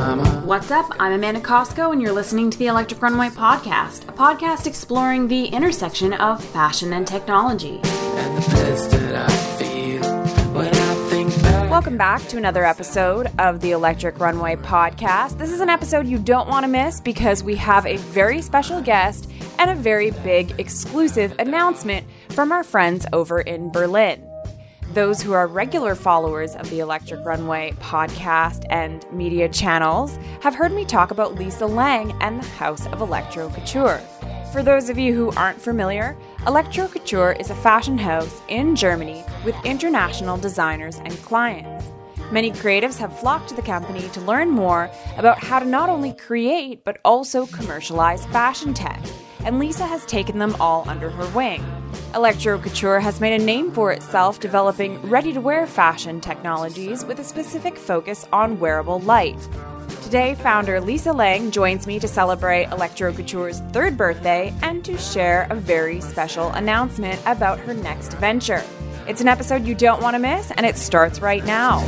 What's up? I'm Amanda Cosco, and you're listening to the Electric Runway Podcast, a podcast exploring the intersection of fashion and technology. Welcome back to another episode of the Electric Runway Podcast. This is an episode you don't want to miss because we have a very special guest and a very big exclusive announcement from our friends over in Berlin. Those who are regular followers of the Electric Runway podcast and media channels have heard me talk about Lisa Lang and the House of Electro Couture. For those of you who aren't familiar, Electro Couture is a fashion house in Germany with international designers and clients. Many creatives have flocked to the company to learn more about how to not only create but also commercialize fashion tech, and Lisa has taken them all under her wing. Electro Couture has made a name for itself developing ready to wear fashion technologies with a specific focus on wearable light. Today, founder Lisa Lang joins me to celebrate Electro Couture's third birthday and to share a very special announcement about her next venture. It's an episode you don't want to miss, and it starts right now.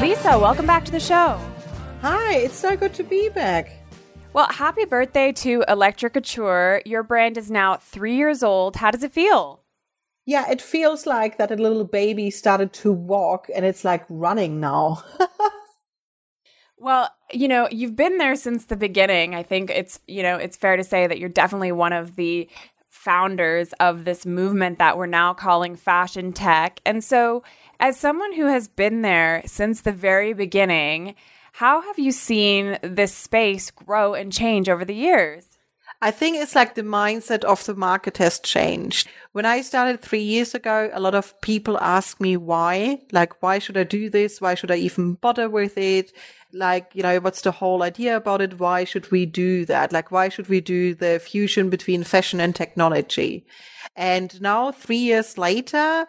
Lisa, welcome back to the show. Hi, it's so good to be back. Well, happy birthday to Electro Couture. Your brand is now three years old. How does it feel? Yeah, it feels like that a little baby started to walk and it's like running now. well, you know, you've been there since the beginning. I think it's, you know, it's fair to say that you're definitely one of the founders of this movement that we're now calling fashion tech. And so, as someone who has been there since the very beginning, how have you seen this space grow and change over the years? I think it's like the mindset of the market has changed. When I started three years ago, a lot of people ask me why, like, why should I do this? Why should I even bother with it? Like, you know, what's the whole idea about it? Why should we do that? Like, why should we do the fusion between fashion and technology? And now three years later,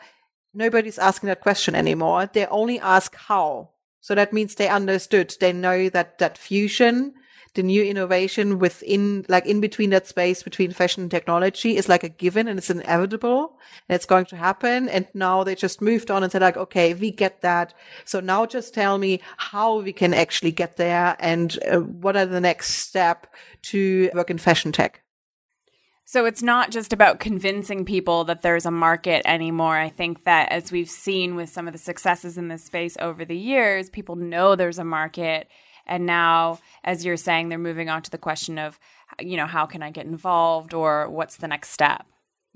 nobody's asking that question anymore. They only ask how. So that means they understood. They know that that fusion the new innovation within, like in between that space between fashion and technology is like a given and it's inevitable and it's going to happen. And now they just moved on and said like, okay, we get that. So now just tell me how we can actually get there and uh, what are the next step to work in fashion tech. So it's not just about convincing people that there's a market anymore. I think that as we've seen with some of the successes in this space over the years, people know there's a market and now, as you're saying, they're moving on to the question of, you know, how can I get involved or what's the next step?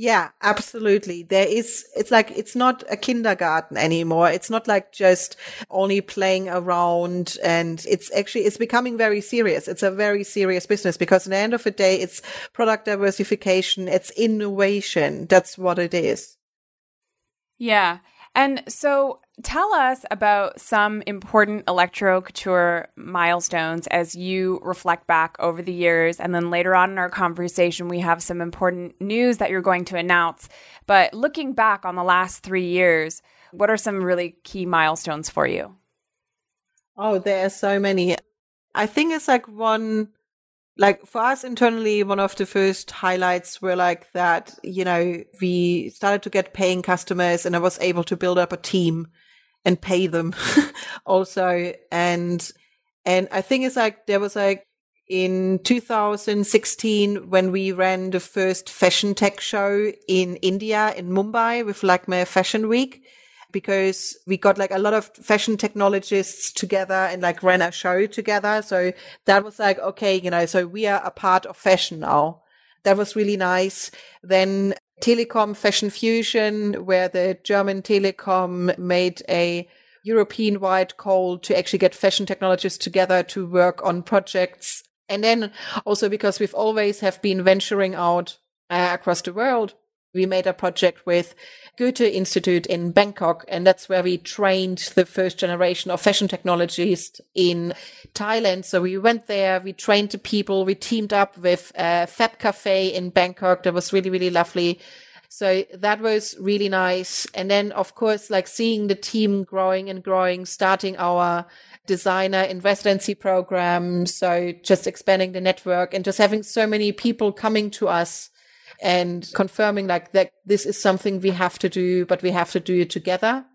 Yeah, absolutely. There is, it's like, it's not a kindergarten anymore. It's not like just only playing around and it's actually, it's becoming very serious. It's a very serious business because at the end of the day, it's product diversification. It's innovation. That's what it is. Yeah. And so tell us about some important electro couture milestones as you reflect back over the years. And then later on in our conversation, we have some important news that you're going to announce. But looking back on the last three years, what are some really key milestones for you? Oh, there are so many. I think it's like one like for us internally, one of the first highlights were like that, you know, we started to get paying customers and I was able to build up a team and pay them also. And, and I think it's like, there was like in 2016 when we ran the first fashion tech show in India in Mumbai with Lakme Fashion Week because we got like a lot of fashion technologists together and like ran a show together. So that was like, okay, you know, so we are a part of fashion now. That was really nice. Then Telekom Fashion Fusion, where the German Telecom made a European wide call to actually get fashion technologists together to work on projects. And then also because we've always have been venturing out uh, across the world, we made a project with Goethe Institute in Bangkok, and that's where we trained the first generation of fashion technologists in Thailand. So we went there, we trained the people, we teamed up with Fab Cafe in Bangkok. That was really, really lovely. So that was really nice. And then, of course, like seeing the team growing and growing, starting our designer in residency program. So just expanding the network and just having so many people coming to us and confirming like that this is something we have to do, but we have to do it together.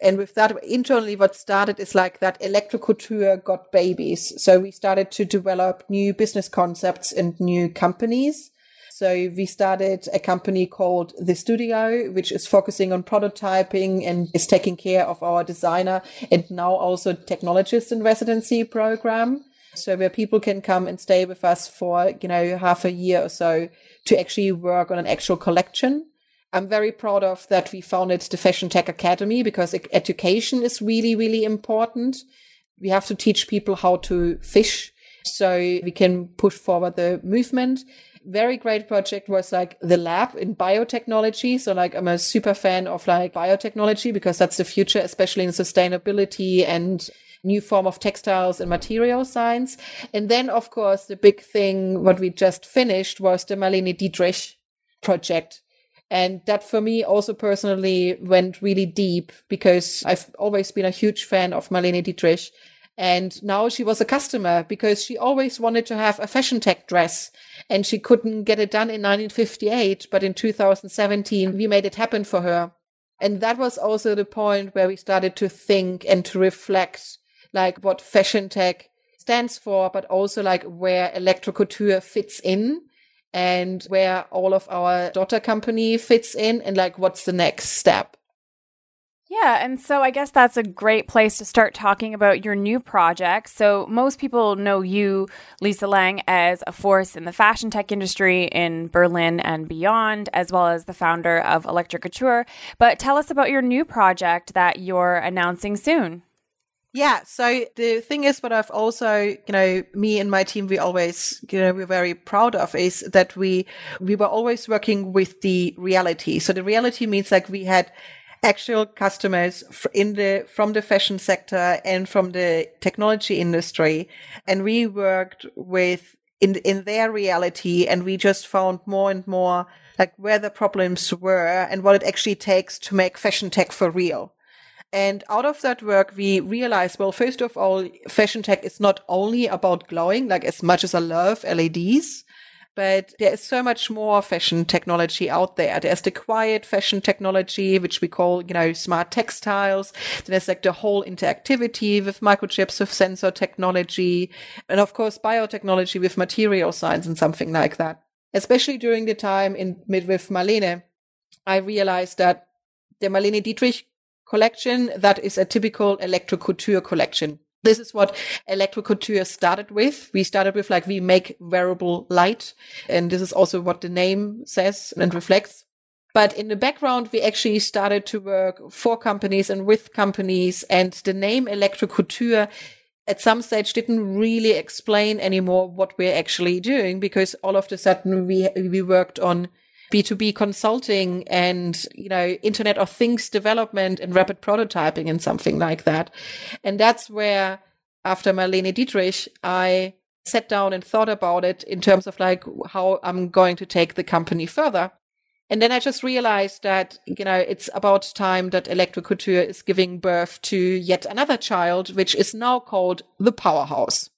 And with that, internally, what started is like that electrocouture got babies. So we started to develop new business concepts and new companies. So we started a company called The Studio, which is focusing on prototyping and is taking care of our designer and now also technologist in residency program. So where people can come and stay with us for, you know, half a year or so to actually work on an actual collection. I'm very proud of that we founded the Fashion Tech Academy because education is really, really important. We have to teach people how to fish so we can push forward the movement very great project was like the lab in biotechnology. So like I'm a super fan of like biotechnology because that's the future, especially in sustainability and new form of textiles and material science. And then of course the big thing, what we just finished was the Marlene Dietrich project. And that for me also personally went really deep because I've always been a huge fan of Marlene Dietrich. And now she was a customer because she always wanted to have a fashion tech dress and she couldn't get it done in 1958. But in 2017, we made it happen for her. And that was also the point where we started to think and to reflect like what fashion tech stands for, but also like where electrocouture fits in and where all of our daughter company fits in and like what's the next step. Yeah, and so I guess that's a great place to start talking about your new project. So, most people know you, Lisa Lang, as a force in the fashion tech industry in Berlin and beyond, as well as the founder of Electric Couture. But tell us about your new project that you're announcing soon. Yeah. So the thing is, what I've also, you know, me and my team, we always, you know, we're very proud of is that we, we were always working with the reality. So the reality means like we had actual customers in the from the fashion sector and from the technology industry and we worked with in in their reality and we just found more and more like where the problems were and what it actually takes to make fashion tech for real and out of that work, we realized, well, first of all, fashion tech is not only about glowing, like as much as I love LEDs, but there is so much more fashion technology out there. There's the quiet fashion technology, which we call, you know, smart textiles. Then there's like the whole interactivity with microchips, with sensor technology, and of course, biotechnology with material science and something like that. Especially during the time in mid with Marlene, I realized that the Marlene Dietrich collection, that is a typical electro couture collection. This is what Electrocouture started with. We started with like, we make wearable light. And this is also what the name says and reflects. But in the background, we actually started to work for companies and with companies. And the name Electrocouture at some stage didn't really explain anymore what we're actually doing because all of a sudden we, we worked on B2B consulting and, you know, Internet of Things development and rapid prototyping and something like that. And that's where after Marlene Dietrich, I sat down and thought about it in terms of like how I'm going to take the company further. And then I just realized that, you know, it's about time that Electric Couture is giving birth to yet another child, which is now called the Powerhouse.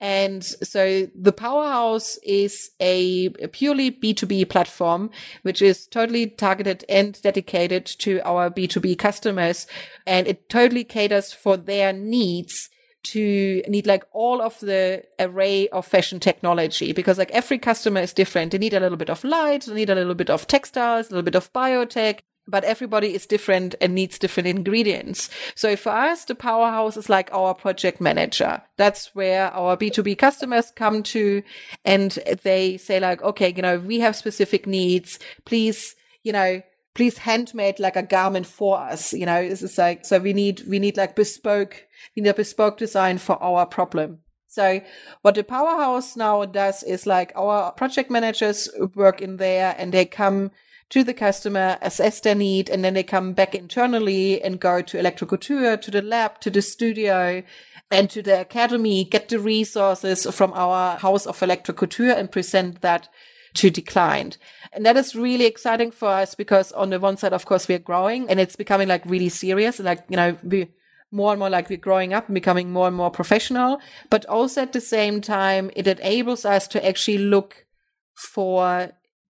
And so the Powerhouse is a, purely B2B platform, which is totally targeted and dedicated to our B2B customers. And it totally caters for their needs to need like all of the array of fashion technology because like every customer is different. They need a little bit of light, they need a little bit of textiles, a little bit of biotech, but everybody is different and needs different ingredients. So for us, the powerhouse is like our project manager. That's where our B2B customers come to and they say like, okay, you know, we have specific needs. Please, you know, please handmade like a garment for us. You know, this is like, so we need, we need like bespoke, we need a bespoke design for our problem. So what the powerhouse now does is like our project managers work in there and they come to the customer, assess their need, and then they come back internally and go to Electric Couture, to the lab, to the studio, and to the academy, get the resources from our house of Electric Couture and present that to client. And that is really exciting for us because on the one side, of course, we're growing and it's becoming like really serious. Like, you know, we more and more like we're growing up and becoming more and more professional, but also at the same time, it enables us to actually look for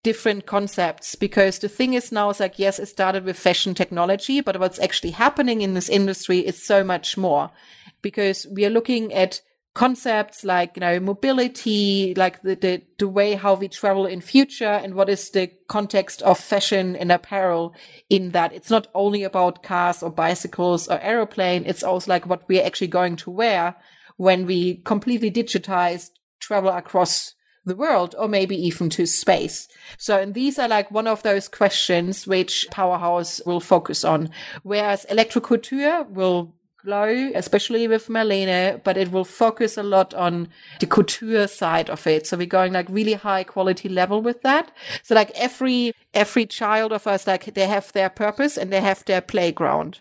different concepts because the thing is now it's like yes it started with fashion technology but what's actually happening in this industry is so much more because we are looking at concepts like you know mobility like the, the the way how we travel in future and what is the context of fashion and apparel in that. It's not only about cars or bicycles or aeroplane. It's also like what we're actually going to wear when we completely digitize travel across the world or maybe even to space. So, and these are like one of those questions which Powerhouse will focus on. Whereas Electro Couture will glow, especially with Marlene, but it will focus a lot on the couture side of it. So we're going like really high quality level with that. So like every, every child of us, like they have their purpose and they have their playground.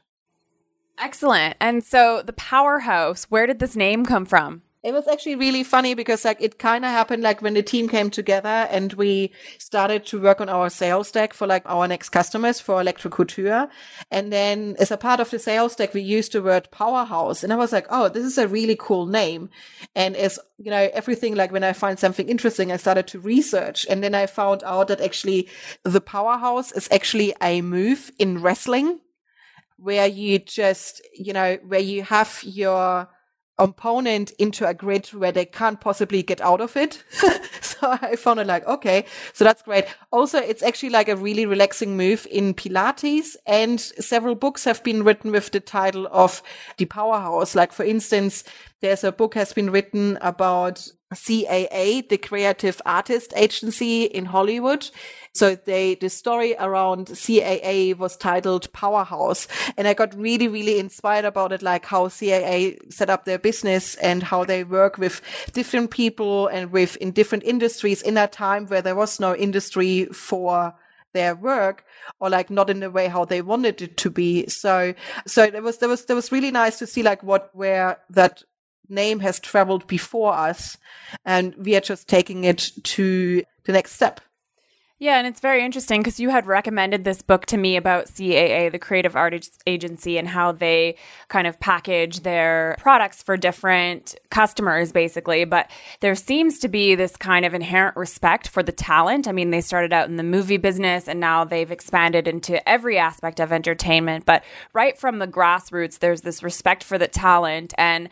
Excellent. And so the powerhouse, where did this name come from? It was actually really funny because like it kind of happened like when the team came together and we started to work on our sales deck for like our next customers for Electro Couture. And then as a part of the sales deck, we used the word powerhouse. And I was like, oh, this is a really cool name. And as you know, everything like when I find something interesting, I started to research. And then I found out that actually the powerhouse is actually a move in wrestling where you just, you know, where you have your, opponent into a grid where they can't possibly get out of it. so I found it like, okay, so that's great. Also, it's actually like a really relaxing move in Pilates and several books have been written with the title of the powerhouse. Like, for instance, there's a book has been written about CAA, the Creative Artist Agency in Hollywood. So they, the story around CAA was titled Powerhouse. And I got really, really inspired about it, like how CAA set up their business and how they work with different people and with in different industries in a time where there was no industry for their work or like not in the way how they wanted it to be. So, so it was, there was, there was really nice to see like what, where that name has traveled before us and we are just taking it to the next step. Yeah, and it's very interesting because you had recommended this book to me about CAA, the Creative Artists Agency, and how they kind of package their products for different customers, basically. But there seems to be this kind of inherent respect for the talent. I mean, they started out in the movie business and now they've expanded into every aspect of entertainment. But right from the grassroots, there's this respect for the talent. And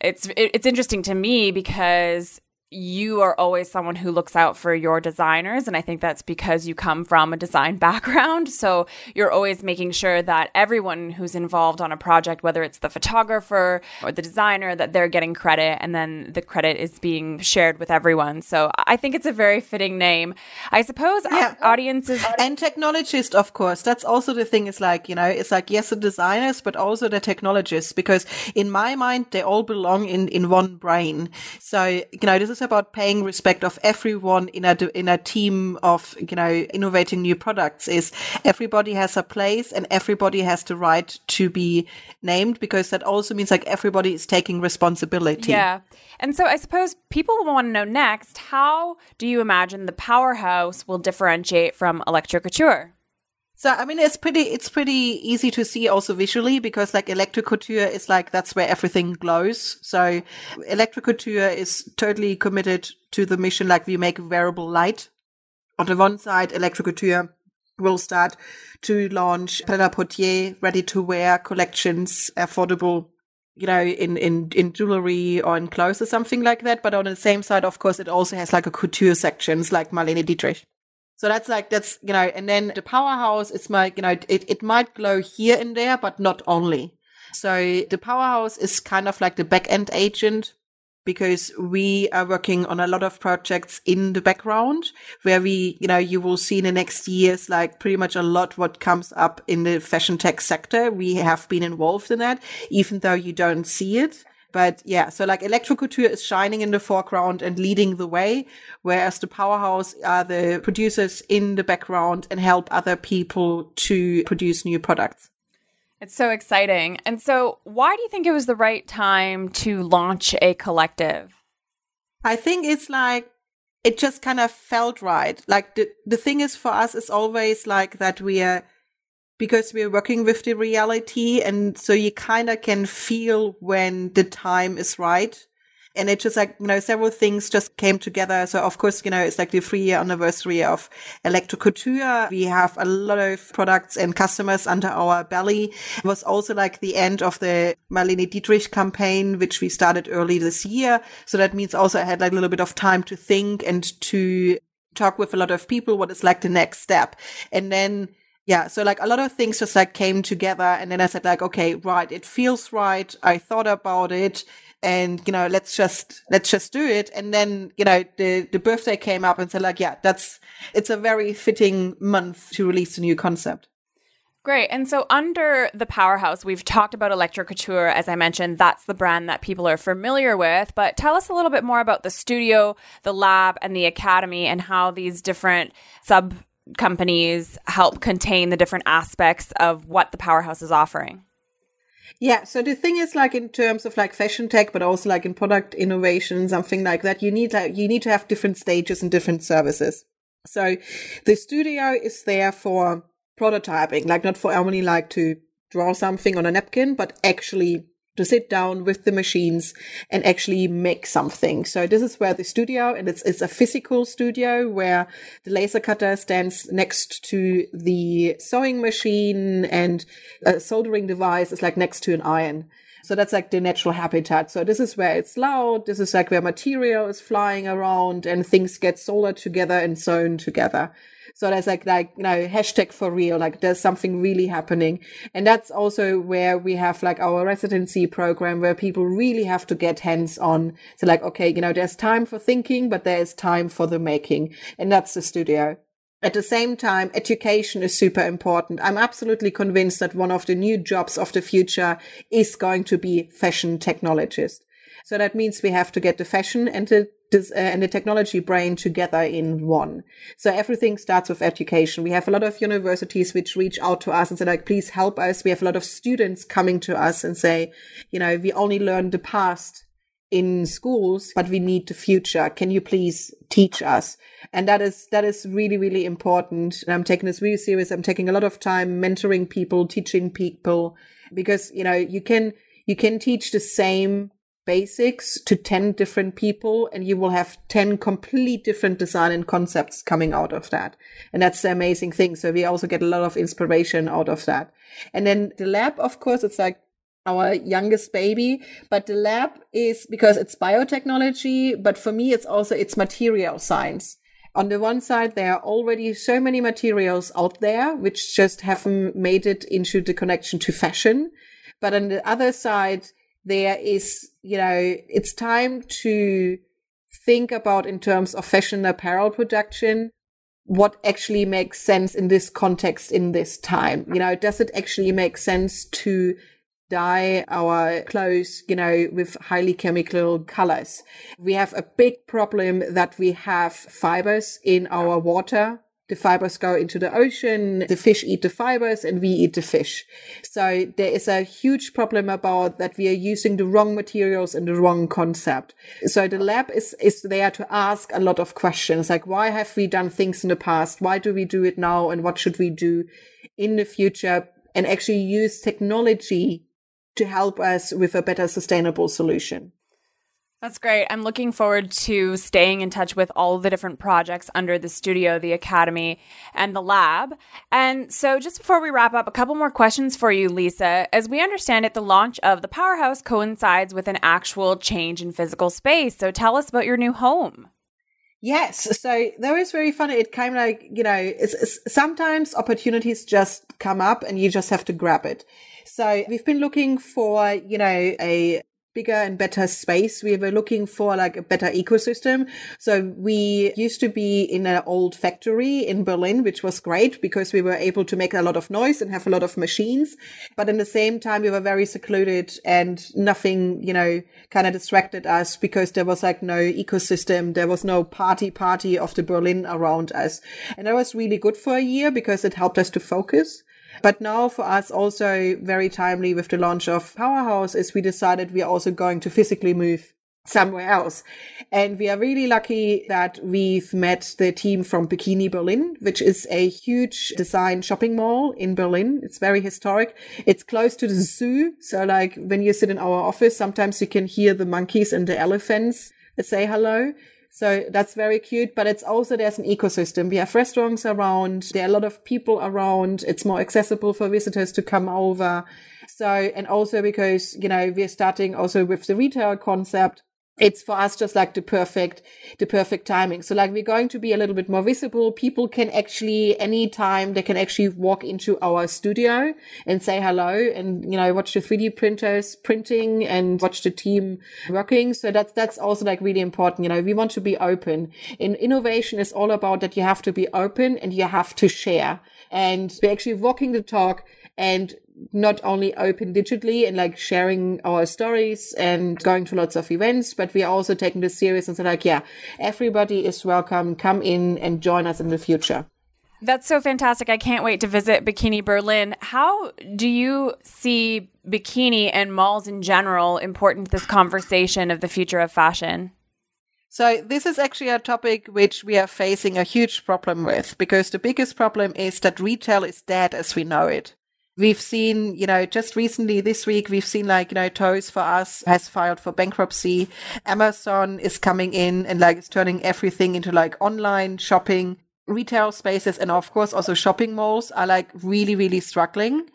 it's it's interesting to me because you are always someone who looks out for your designers. And I think that's because you come from a design background. So you're always making sure that everyone who's involved on a project, whether it's the photographer or the designer, that they're getting credit and then the credit is being shared with everyone. So I think it's a very fitting name. I suppose yeah. audiences. And technologists, of course. That's also the thing is like, you know, it's like, yes, the designers, but also the technologists, because in my mind, they all belong in, in one brain. So, you know, this is about paying respect of everyone in a in a team of you know innovating new products. Is everybody has a place and everybody has the right to be named because that also means like everybody is taking responsibility. Yeah, and so I suppose people want to know next: How do you imagine the powerhouse will differentiate from Electro Couture? So I mean, it's pretty it's pretty easy to see also visually because like Electro Couture is like that's where everything glows. So Electro Couture is totally committed to the mission. Like we make wearable light. On the one side, Electro Couture will start to launch pret-à-porter, ready to wear collections, affordable you know, in, in, in jewelry or in clothes or something like that. But on the same side, of course, it also has like a couture sections like Marlene Dietrich. So that's like, that's, you know, and then the powerhouse, it's like, you know, it, it might glow here and there, but not only. So the powerhouse is kind of like the back end agent because we are working on a lot of projects in the background where we, you know, you will see in the next years, like pretty much a lot what comes up in the fashion tech sector. We have been involved in that, even though you don't see it. But yeah, so like Electro Couture is shining in the foreground and leading the way, whereas the powerhouse are the producers in the background and help other people to produce new products. It's so exciting. And so, why do you think it was the right time to launch a collective? I think it's like it just kind of felt right. Like the the thing is for us is always like that we are because we're working with the reality. And so you kind of can feel when the time is right. and it just like, you know, several things just came together. So of course, you know, it's like the three year anniversary of Electrocouture. We have a lot of products and customers under our belly. It was also like the end of the Marlene Dietrich campaign, which we started early this year. So that means also I had like a little bit of time to think and to talk with a lot of people what is like the next step. And then yeah, so like a lot of things just like came together and then I said like, okay, right, it feels right. I thought about it and you know let's just let's just do it and then you know the the birthday came up and said like yeah that's it's a very fitting month to release a new concept Great. And so under the powerhouse, we've talked about Electrocouture. As I mentioned, that's the brand that people are familiar with. But tell us a little bit more about the studio, the lab, and the academy and how these different sub companies help contain the different aspects of what the powerhouse is offering. Yeah. So the thing is like in terms of like fashion tech, but also like in product innovation, something like that, you need like, you need to have different stages and different services. So the studio is there for prototyping, like not for only like to draw something on a napkin, but actually to sit down with the machines and actually make something. So this is where the studio, and it's, it's a physical studio where the laser cutter stands next to the sewing machine and a soldering device is like next to an iron. So that's like the natural habitat. So this is where it's loud. This is like where material is flying around and things get soldered together and sewn together. So there's like, like, you know, hashtag for real, like there's something really happening. And that's also where we have like our residency program where people really have to get hands on. So like, okay, you know, there's time for thinking, but there is time for the making. And that's the studio. At the same time, education is super important. I'm absolutely convinced that one of the new jobs of the future is going to be fashion technologist. So that means we have to get the fashion and the this, uh, and the technology brain together in one. So everything starts with education. We have a lot of universities which reach out to us and say like, please help us. We have a lot of students coming to us and say, you know, we only learn the past in schools, but we need the future. Can you please teach us? And that is, that is really, really important. And I'm taking this really serious. I'm taking a lot of time mentoring people, teaching people because, you know, you can, you can teach the same basics to 10 different people and you will have 10 complete different design and concepts coming out of that. And that's the amazing thing. So we also get a lot of inspiration out of that. And then the lab, of course, it's like our youngest baby, but the lab is because it's biotechnology, but for me, it's also, it's material science. On the one side, there are already so many materials out there, which just haven't made it into the connection to fashion. But on the other side, there is, you know, it's time to think about in terms of fashion apparel production what actually makes sense in this context in this time you know does it actually make sense to dye our clothes, you know, with highly chemical colors. We have a big problem that we have fibers in our water the fibers go into the ocean, the fish eat the fibers and we eat the fish. So there is a huge problem about that we are using the wrong materials and the wrong concept. So the lab is, is there to ask a lot of questions like why have we done things in the past? Why do we do it now? And what should we do in the future? And actually use technology to help us with a better sustainable solution. That's great. I'm looking forward to staying in touch with all the different projects under the studio, the academy, and the lab. And so, just before we wrap up, a couple more questions for you, Lisa. As we understand it, the launch of the powerhouse coincides with an actual change in physical space. So, tell us about your new home. Yes. So that was very funny. It came like, you know, it's, it's, sometimes opportunities just come up and you just have to grab it. So we've been looking for, you know, a bigger and better space. We were looking for like a better ecosystem. So we used to be in an old factory in Berlin, which was great because we were able to make a lot of noise and have a lot of machines. But in the same time, we were very secluded and nothing, you know, kind of distracted us because there was like no ecosystem. There was no party party of the Berlin around us. And that was really good for a year because it helped us to focus. But now for us also very timely with the launch of Powerhouse is we decided we are also going to physically move somewhere else. And we are really lucky that we've met the team from Bikini Berlin, which is a huge design shopping mall in Berlin. It's very historic. It's close to the zoo. So like when you sit in our office, sometimes you can hear the monkeys and the elephants say hello. So that's very cute, but it's also, there's an ecosystem. We have restaurants around. There are a lot of people around. It's more accessible for visitors to come over. So, and also because, you know, we're starting also with the retail concept it's for us just like the perfect the perfect timing. So like we're going to be a little bit more visible. People can actually anytime they can actually walk into our studio and say hello and you know watch the 3d printers printing and watch the team working. So that's that's also like really important. You know we want to be open. And innovation is all about that you have to be open and you have to share. And we're actually walking the talk and not only open digitally and like sharing our stories and going to lots of events, but we are also taking this serious and say like, yeah, everybody is welcome. Come in and join us in the future. That's so fantastic. I can't wait to visit Bikini Berlin. How do you see bikini and malls in general important to this conversation of the future of fashion? So this is actually a topic which we are facing a huge problem with because the biggest problem is that retail is dead as we know it. We've seen, you know, just recently this week, we've seen like, you know, Toys for Us has filed for bankruptcy. Amazon is coming in and like is turning everything into like online shopping. Retail spaces and of course also shopping malls are like really, really struggling.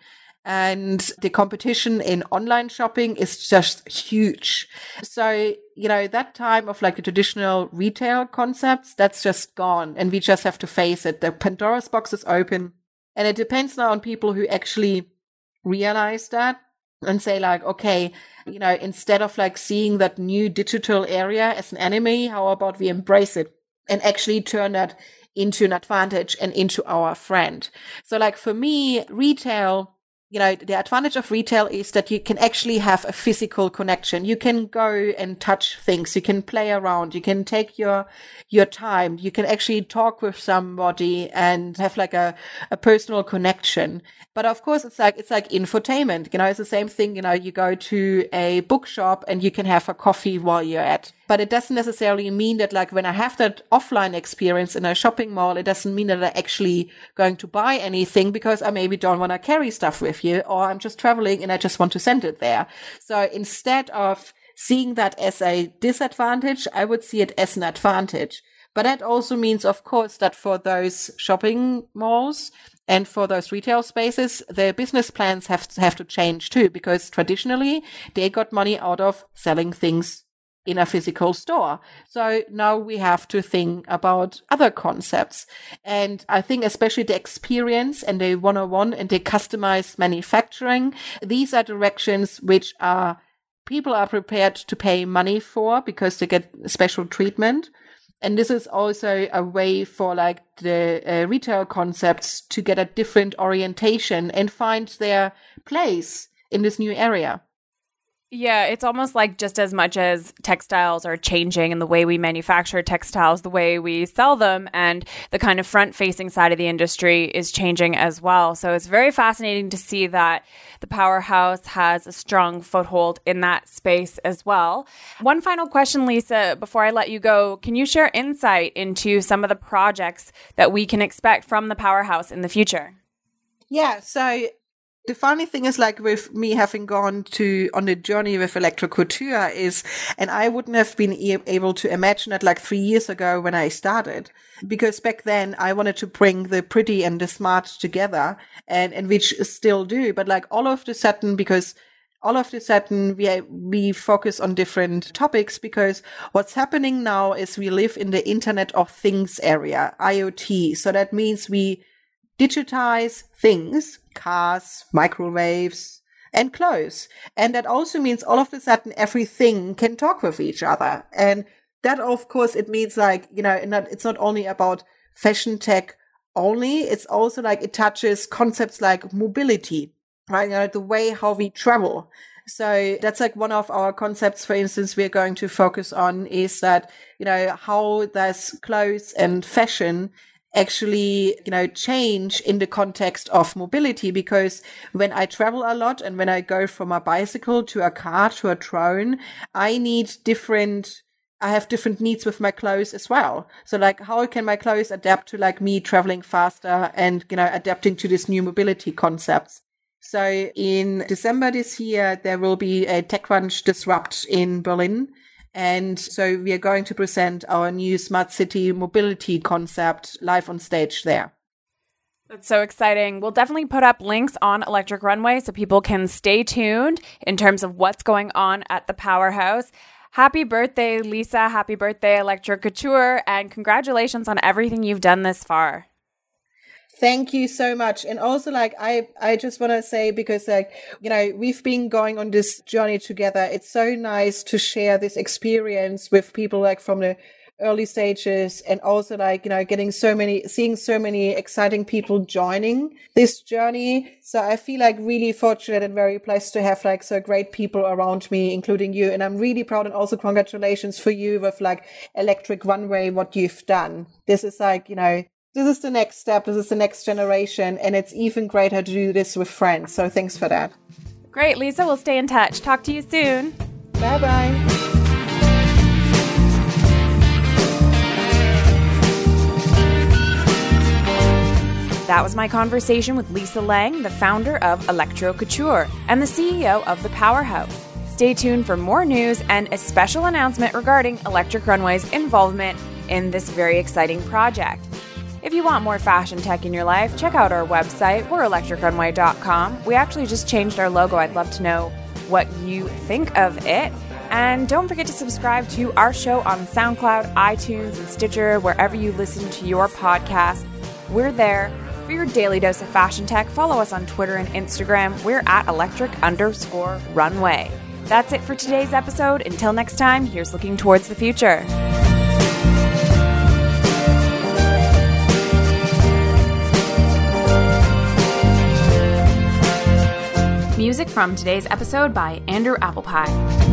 And the competition in online shopping is just huge. So, you know, that time of like the traditional retail concepts, that's just gone. And we just have to face it. The Pandora's box is open and it depends now on people who actually realize that and say like, okay, you know, instead of like seeing that new digital area as an enemy, how about we embrace it and actually turn that into an advantage and into our friend? So like for me, retail you know, the advantage of retail is that you can actually have a physical connection. You can go and touch things. You can play around. You can take your, your time. You can actually talk with somebody and have like a, a personal connection. But of course, it's like, it's like infotainment. You know, it's the same thing. You know, you go to a bookshop and you can have a coffee while you're at but it doesn't necessarily mean that like when I have that offline experience in a shopping mall, it doesn't mean that I'm actually going to buy anything because I maybe don't want to carry stuff with you or I'm just traveling and I just want to send it there. So instead of seeing that as a disadvantage, I would see it as an advantage. But that also means, of course, that for those shopping malls, and for those retail spaces, their business plans have to, have to change too, because traditionally they got money out of selling things in a physical store. So now we have to think about other concepts. And I think especially the experience and the one-on-one and the customized manufacturing, these are directions which are people are prepared to pay money for because they get special treatment. And this is also a way for like the uh, retail concepts to get a different orientation and find their place in this new area. Yeah, it's almost like just as much as textiles are changing and the way we manufacture textiles, the way we sell them, and the kind of front facing side of the industry is changing as well. So it's very fascinating to see that the powerhouse has a strong foothold in that space as well. One final question, Lisa, before I let you go. Can you share insight into some of the projects that we can expect from the powerhouse in the future? Yeah, so the funny thing is like with me having gone to on the journey with electro couture is and i wouldn't have been e- able to imagine it like three years ago when i started. Because back then i wanted to bring the pretty and the smart together and and which still do. But like all of the sudden because all of the sudden we we focus on different topics because what's happening now is we live in the internet of things area iot so that means we digitize things, cars, microwaves, and clothes. And that also means all of a sudden everything can talk with each other. And that, of course, it means like, you know, it's not only about fashion tech only. It's also like it touches concepts like mobility, right? You know, the way how we travel. So that's like one of our concepts, for instance, we're going to focus on is that, you know, how does clothes and fashion actually, you know, change in the context of mobility because when I travel a lot and when I go from a bicycle to a car to a drone, I need different I have different needs with my clothes as well. So like how can my clothes adapt to like me traveling faster and you know adapting to this new mobility concepts? So in December this year there will be a TechCrunch Disrupt in Berlin and so we are going to present our new smart city mobility concept live on stage there. That's so exciting. We'll definitely put up links on Electric Runway so people can stay tuned in terms of what's going on at the powerhouse. Happy birthday, Lisa. Happy birthday, Electric Couture. And congratulations on everything you've done this far. Thank you so much. And also like I I just want to say because like you know we've been going on this journey together. It's so nice to share this experience with people like from the early stages and also like you know getting so many seeing so many exciting people joining this journey so i feel like really fortunate and very blessed to have like so great people around me including you and i'm really proud and also congratulations for you with like electric runway what you've done this is like you know this is the next step. This is the next generation. And it's even greater to do this with friends. So thanks for that. Great, Lisa. We'll stay in touch. Talk to you soon. Bye bye. That was my conversation with Lisa Lang, the founder of Electro Couture and the CEO of The Powerhouse. Stay tuned for more news and a special announcement regarding Electric Runway's involvement in this very exciting project. If you want more fashion tech in your life, check out our website. We're electricrunway.com. We actually just changed our logo. I'd love to know what you think of it. And don't forget to subscribe to our show on SoundCloud, iTunes, and Stitcher, wherever you listen to your podcast. We're there for your daily dose of fashion tech. Follow us on Twitter and Instagram. We're at electric underscore runway. That's it for today's episode. Until next time, here's looking towards the future. Music from today's episode by Andrew Applepie.